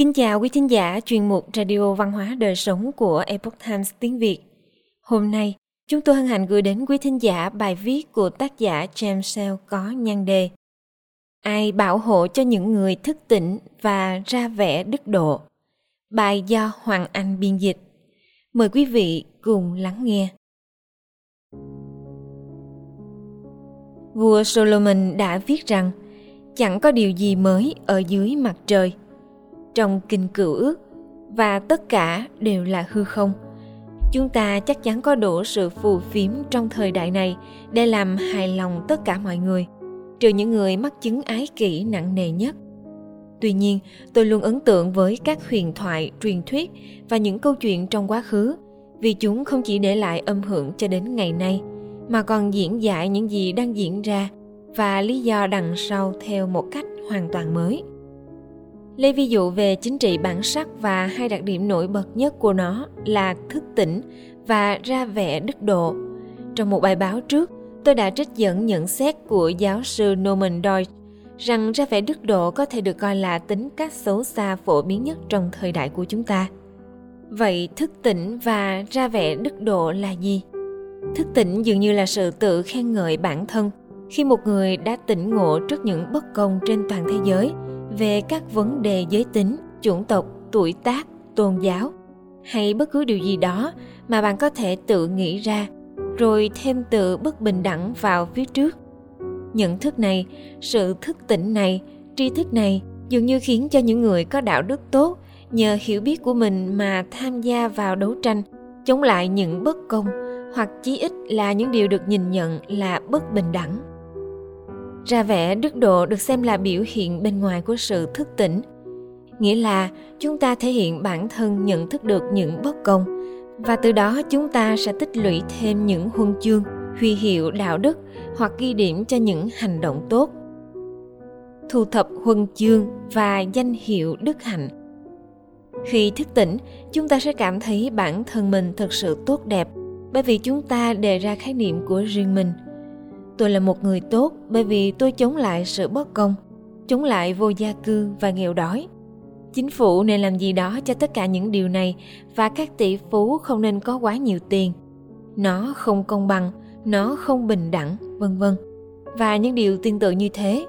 Kính chào quý thính giả chuyên mục Radio Văn hóa Đời Sống của Epoch Times tiếng Việt. Hôm nay, chúng tôi hân hạnh gửi đến quý thính giả bài viết của tác giả James Sell có nhan đề Ai bảo hộ cho những người thức tỉnh và ra vẻ đức độ? Bài do Hoàng Anh biên dịch. Mời quý vị cùng lắng nghe. Vua Solomon đã viết rằng chẳng có điều gì mới ở dưới mặt trời – trong kinh cựu ước, và tất cả đều là hư không. Chúng ta chắc chắn có đủ sự phù phiếm trong thời đại này để làm hài lòng tất cả mọi người, trừ những người mắc chứng ái kỷ nặng nề nhất. Tuy nhiên, tôi luôn ấn tượng với các huyền thoại, truyền thuyết và những câu chuyện trong quá khứ, vì chúng không chỉ để lại âm hưởng cho đến ngày nay, mà còn diễn giải những gì đang diễn ra và lý do đằng sau theo một cách hoàn toàn mới. Lấy ví dụ về chính trị bản sắc và hai đặc điểm nổi bật nhất của nó là thức tỉnh và ra vẻ đức độ. Trong một bài báo trước, tôi đã trích dẫn nhận xét của giáo sư Norman Doidge rằng ra vẻ đức độ có thể được coi là tính cách xấu xa phổ biến nhất trong thời đại của chúng ta. Vậy thức tỉnh và ra vẻ đức độ là gì? Thức tỉnh dường như là sự tự khen ngợi bản thân khi một người đã tỉnh ngộ trước những bất công trên toàn thế giới – về các vấn đề giới tính, chủng tộc, tuổi tác, tôn giáo. Hay bất cứ điều gì đó mà bạn có thể tự nghĩ ra, rồi thêm tự bất bình đẳng vào phía trước. Nhận thức này, sự thức tỉnh này, tri thức này dường như khiến cho những người có đạo đức tốt nhờ hiểu biết của mình mà tham gia vào đấu tranh, chống lại những bất công, hoặc chí ít là những điều được nhìn nhận là bất bình đẳng ra vẻ, đức độ được xem là biểu hiện bên ngoài của sự thức tỉnh. Nghĩa là chúng ta thể hiện bản thân nhận thức được những bất công, và từ đó chúng ta sẽ tích lũy thêm những huân chương, huy hiệu, đạo đức hoặc ghi điểm cho những hành động tốt. Thu thập huân chương và danh hiệu đức hạnh. Khi thức tỉnh, chúng ta sẽ cảm thấy bản thân mình thật sự tốt đẹp, bởi vì chúng ta đề ra khái niệm của riêng mình tôi là một người tốt bởi vì tôi chống lại sự bất công, chống lại vô gia cư và nghèo đói. Chính phủ nên làm gì đó cho tất cả những điều này và các tỷ phú không nên có quá nhiều tiền. Nó không công bằng, nó không bình đẳng, vân vân. Và những điều tương tự như thế,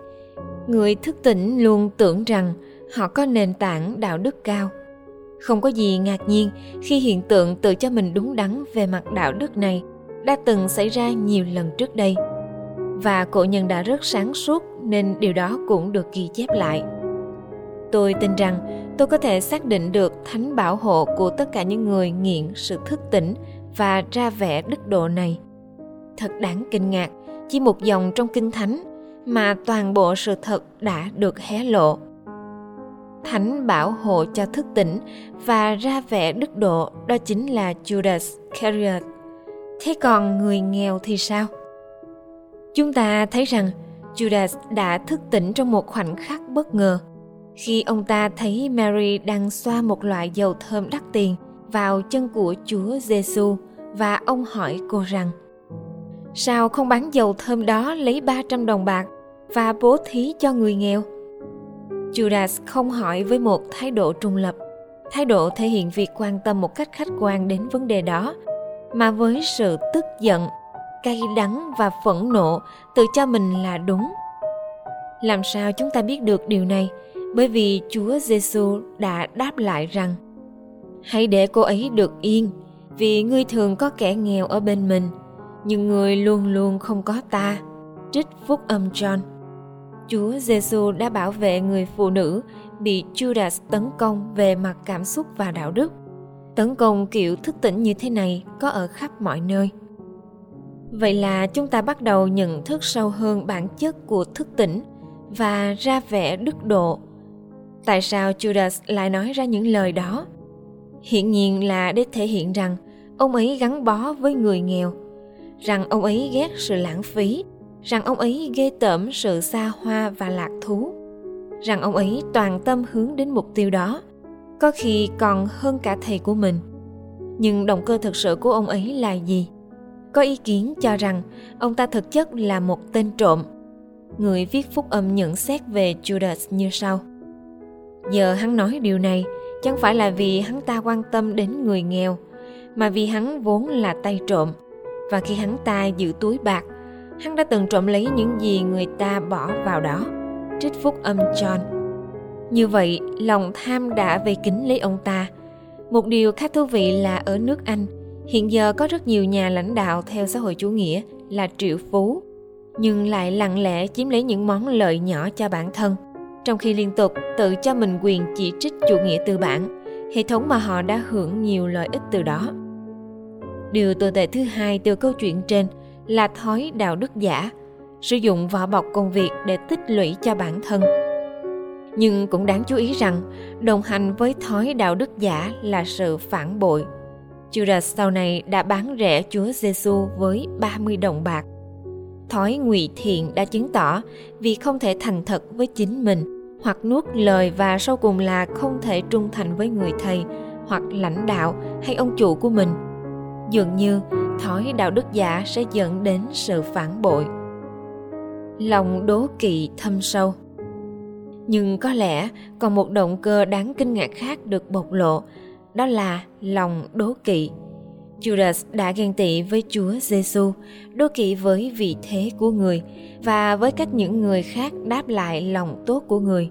người thức tỉnh luôn tưởng rằng họ có nền tảng đạo đức cao. Không có gì ngạc nhiên khi hiện tượng tự cho mình đúng đắn về mặt đạo đức này đã từng xảy ra nhiều lần trước đây và cổ nhân đã rất sáng suốt, nên điều đó cũng được ghi chép lại. Tôi tin rằng tôi có thể xác định được thánh bảo hộ của tất cả những người nghiện sự thức tỉnh và ra vẻ đức độ này. Thật đáng kinh ngạc, chỉ một dòng trong kinh thánh mà toàn bộ sự thật đã được hé lộ. Thánh bảo hộ cho thức tỉnh và ra vẻ đức độ, đó chính là judas Iscariot. Thế còn người nghèo thì sao? Chúng ta thấy rằng Judas đã thức tỉnh trong một khoảnh khắc bất ngờ khi ông ta thấy Mary đang xoa một loại dầu thơm đắt tiền vào chân của Chúa Giêsu và ông hỏi cô rằng Sao không bán dầu thơm đó lấy 300 đồng bạc và bố thí cho người nghèo? Judas không hỏi với một thái độ trung lập, thái độ thể hiện việc quan tâm một cách khách quan đến vấn đề đó, mà với sự tức giận cay đắng và phẫn nộ tự cho mình là đúng. Làm sao chúng ta biết được điều này? Bởi vì chúa giêsu đã đáp lại rằng, hãy để cô ấy được yên, vì ngươi thường có kẻ nghèo ở bên mình, nhưng người luôn luôn không có ta. Trích phúc âm john. Chúa giêsu đã bảo vệ người phụ nữ bị judas tấn công về mặt cảm xúc và đạo đức. Tấn công kiểu thức tỉnh như thế này có ở khắp mọi nơi vậy là chúng ta bắt đầu nhận thức sâu hơn bản chất của thức tỉnh và ra vẻ đức độ. Tại sao judas lại nói ra những lời đó? Hiển nhiên là để thể hiện rằng ông ấy gắn bó với người nghèo, rằng ông ấy ghét sự lãng phí, rằng ông ấy ghê tởm sự xa hoa và lạc thú, rằng ông ấy toàn tâm hướng đến mục tiêu đó, có khi còn hơn cả thầy của mình. Nhưng động cơ thực sự của ông ấy là gì? Có ý kiến cho rằng ông ta thực chất là một tên trộm. Người viết phúc âm nhận xét về Judas như sau. Giờ hắn nói điều này chẳng phải là vì hắn ta quan tâm đến người nghèo, mà vì hắn vốn là tay trộm. Và khi hắn ta giữ túi bạc, hắn đã từng trộm lấy những gì người ta bỏ vào đó. Trích phúc âm John. Như vậy, lòng tham đã vây kín lấy ông ta. Một điều khá thú vị là ở nước Anh, hiện giờ có rất nhiều nhà lãnh đạo theo xã hội chủ nghĩa là triệu phú, nhưng lại lặng lẽ chiếm lấy những món lợi nhỏ cho bản thân – trong khi liên tục tự cho mình quyền chỉ trích chủ nghĩa tư bản, hệ thống mà họ đã hưởng nhiều lợi ích từ đó. Điều tồi tệ thứ hai từ câu chuyện trên là thói đạo đức giả, sử dụng vỏ bọc công việc để tích lũy cho bản thân. Nhưng cũng đáng chú ý rằng, đồng hành với thói đạo đức giả là sự phản bội. Judas sau này đã bán rẻ Chúa Giêsu với 30 đồng bạc. Thói ngụy thiện đã chứng tỏ vì không thể thành thật với chính mình, hoặc nuốt lời và sau cùng là không thể trung thành với người thầy, hoặc lãnh đạo hay ông chủ của mình. Dường như, thói đạo đức giả sẽ dẫn đến sự phản bội. Lòng đố kỵ thâm sâu. Nhưng có lẽ còn một động cơ đáng kinh ngạc khác được bộc lộ đó là lòng đố kỵ Judas đã ghen tị với Chúa Giêsu, đố kỵ với vị thế của người và với cách những người khác đáp lại lòng tốt của người.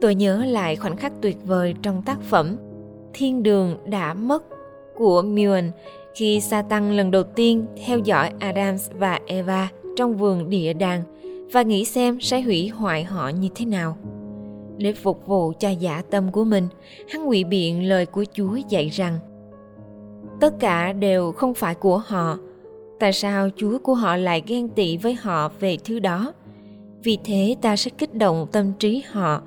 Tôi nhớ lại khoảnh khắc tuyệt vời trong tác phẩm Thiên đường đã mất của Milne khi Satan lần đầu tiên theo dõi Adams và Eva trong vườn địa đàng và nghĩ xem sẽ hủy hoại họ như thế nào. Để phục vụ cho giả tâm của mình, hắn ngụy biện lời của Chúa dạy rằng – tất cả đều không phải của họ. Tại sao chúa của họ lại ghen tị với họ về thứ đó? Vì thế ta sẽ kích động tâm trí họ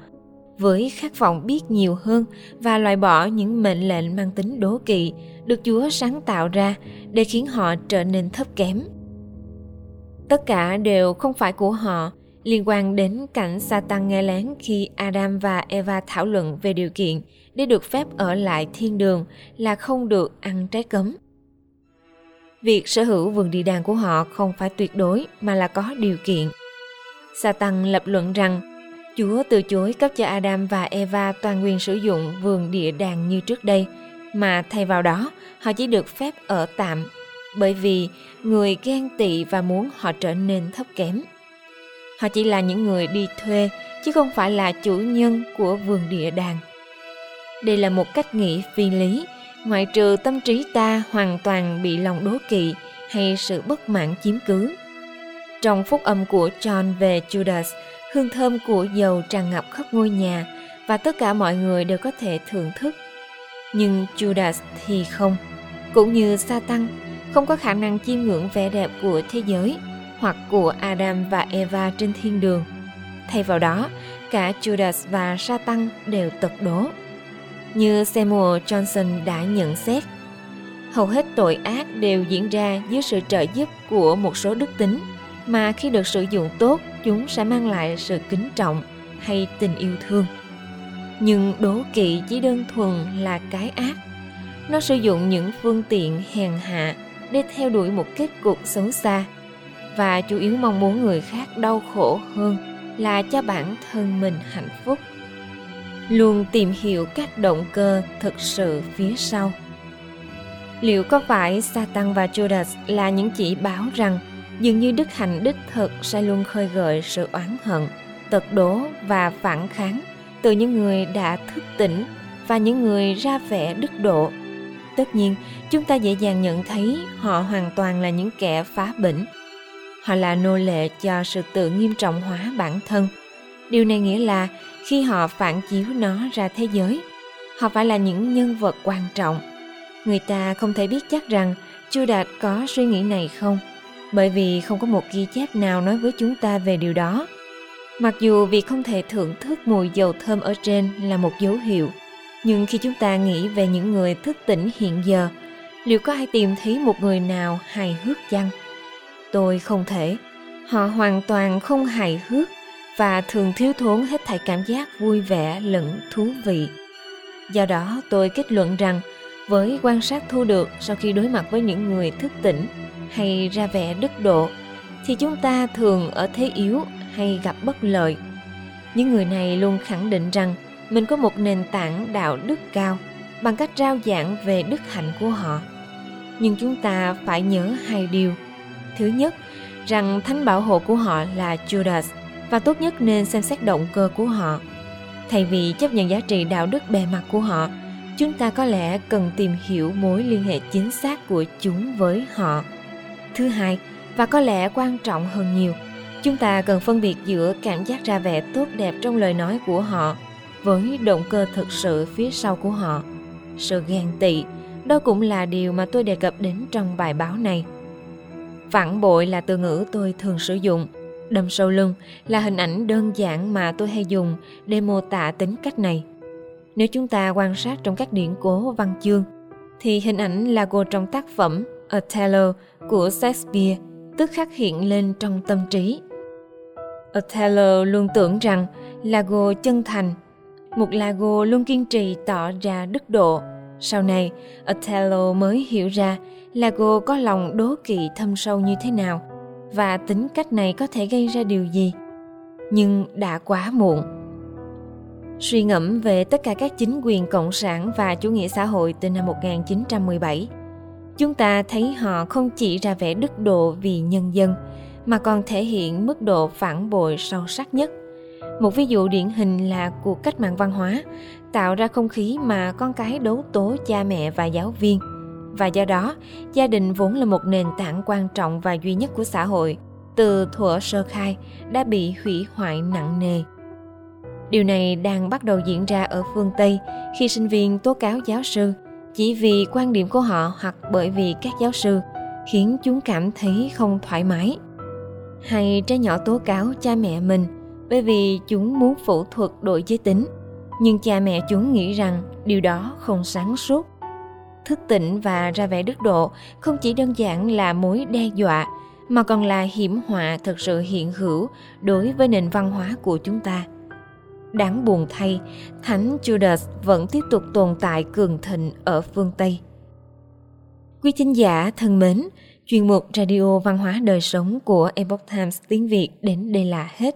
với khát vọng biết nhiều hơn và loại bỏ những mệnh lệnh mang tính đố kỵ được chúa sáng tạo ra để khiến họ trở nên thấp kém. Tất cả đều không phải của họ liên quan đến cảnh Satan nghe lén khi Adam và Eva thảo luận về điều kiện để được phép ở lại thiên đường là không được ăn trái cấm. Việc sở hữu vườn địa đàng của họ không phải tuyệt đối mà là có điều kiện. Satan lập luận rằng Chúa từ chối cấp cho Adam và Eva toàn quyền sử dụng vườn địa đàng như trước đây, mà thay vào đó họ chỉ được phép ở tạm, bởi vì người ghen tị và muốn họ trở nên thấp kém. Họ chỉ là những người đi thuê, chứ không phải là chủ nhân của vườn địa đàng. Đây là một cách nghĩ phi lý, ngoại trừ tâm trí ta hoàn toàn bị lòng đố kỵ hay sự bất mãn chiếm cứ. Trong phúc âm của John về Judas, hương thơm của dầu tràn ngập khắp ngôi nhà và tất cả mọi người đều có thể thưởng thức. Nhưng Judas thì không, cũng như Satan, không có khả năng chiêm ngưỡng vẻ đẹp của thế giới hoặc của Adam và Eva trên thiên đường. Thay vào đó, cả Judas và Satan đều tật đố như Samuel Johnson đã nhận xét. Hầu hết tội ác đều diễn ra dưới sự trợ giúp của một số đức tính mà khi được sử dụng tốt chúng sẽ mang lại sự kính trọng hay tình yêu thương. Nhưng đố kỵ chỉ đơn thuần là cái ác. Nó sử dụng những phương tiện hèn hạ để theo đuổi một kết cục xấu xa và chủ yếu mong muốn người khác đau khổ hơn là cho bản thân mình hạnh phúc. Luôn tìm hiểu các động cơ thực sự phía sau. Liệu có phải satan và judas là những chỉ báo rằng dường như đức hạnh đích thực sẽ luôn khơi gợi sự oán hận, tật đố và phản kháng từ những người đã thức tỉnh và những người ra vẻ đức độ? Tất nhiên, chúng ta dễ dàng nhận thấy họ hoàn toàn là những kẻ phá bỉnh họ là nô lệ cho sự tự nghiêm trọng hóa bản thân. Điều này nghĩa là khi họ phản chiếu nó ra thế giới, họ phải là những nhân vật quan trọng. Người ta không thể biết chắc rằng chu đạt có suy nghĩ này không, bởi vì không có một ghi chép nào nói với chúng ta về điều đó. Mặc dù việc không thể thưởng thức mùi dầu thơm ở trên là một dấu hiệu, nhưng khi chúng ta nghĩ về những người thức tỉnh hiện giờ, liệu có ai tìm thấy một người nào hài hước chăng? Tôi không thể họ hoàn toàn không hài hước và thường thiếu thốn hết thảy cảm giác vui vẻ, lẫn thú vị. Do đó, tôi kết luận rằng với quan sát thu được sau khi đối mặt với những người thức tỉnh hay ra vẻ đức độ, thì chúng ta thường ở thế yếu hay gặp bất lợi. Những người này luôn khẳng định rằng mình có một nền tảng đạo đức cao bằng cách rao giảng về đức hạnh của họ nhưng chúng ta phải nhớ hai điều thứ nhất, rằng thánh bảo hộ của họ là judas, và tốt nhất nên xem xét động cơ của họ. Thay vì chấp nhận giá trị đạo đức bề mặt của họ, chúng ta có lẽ cần tìm hiểu mối liên hệ chính xác của chúng với họ. Thứ hai, và có lẽ quan trọng hơn nhiều, chúng ta cần phân biệt giữa cảm giác ra vẻ tốt đẹp trong lời nói của họ với động cơ thực sự phía sau của họ. Sự ghen tị, đó cũng là điều mà tôi đề cập đến trong bài báo này phản bội là từ ngữ tôi thường sử dụng đâm sâu lưng là hình ảnh đơn giản mà tôi hay dùng để mô tả tính cách này nếu chúng ta quan sát trong các điển cố văn chương thì hình ảnh Lago trong tác phẩm Othello của Shakespeare tức khắc hiện lên trong tâm trí. Othello luôn tưởng rằng Lago chân thành, một Lago luôn kiên trì tỏ ra đức độ. Sau này, Othello mới hiểu ra Lago có lòng đố kỵ thâm sâu như thế nào và tính cách này có thể gây ra điều gì. Nhưng đã quá muộn. Suy ngẫm về tất cả các chính quyền cộng sản và chủ nghĩa xã hội từ năm 1917, chúng ta thấy họ không chỉ ra vẻ đức độ vì nhân dân, mà còn thể hiện mức độ phản bội sâu sắc nhất. Một ví dụ điển hình là cuộc cách mạng văn hóa, tạo ra không khí mà con cái đấu tố cha mẹ và giáo viên. Và do đó, gia đình vốn là một nền tảng quan trọng và duy nhất của xã hội, từ thuở sơ khai đã bị hủy hoại nặng nề. Điều này đang bắt đầu diễn ra ở phương Tây khi sinh viên tố cáo giáo sư chỉ vì quan điểm của họ hoặc bởi vì các giáo sư khiến chúng cảm thấy không thoải mái hay trẻ nhỏ tố cáo cha mẹ mình bởi vì chúng muốn phẫu thuật đổi giới tính nhưng cha mẹ chúng nghĩ rằng điều đó không sáng suốt thức tỉnh và ra vẻ đức độ không chỉ đơn giản là mối đe dọa mà còn là hiểm họa thật sự hiện hữu đối với nền văn hóa của chúng ta Đáng buồn thay, Thánh Judas vẫn tiếp tục tồn tại cường thịnh ở phương Tây. Quý thính giả thân mến, chuyên mục Radio Văn hóa Đời Sống của Epoch Times tiếng Việt đến đây là hết.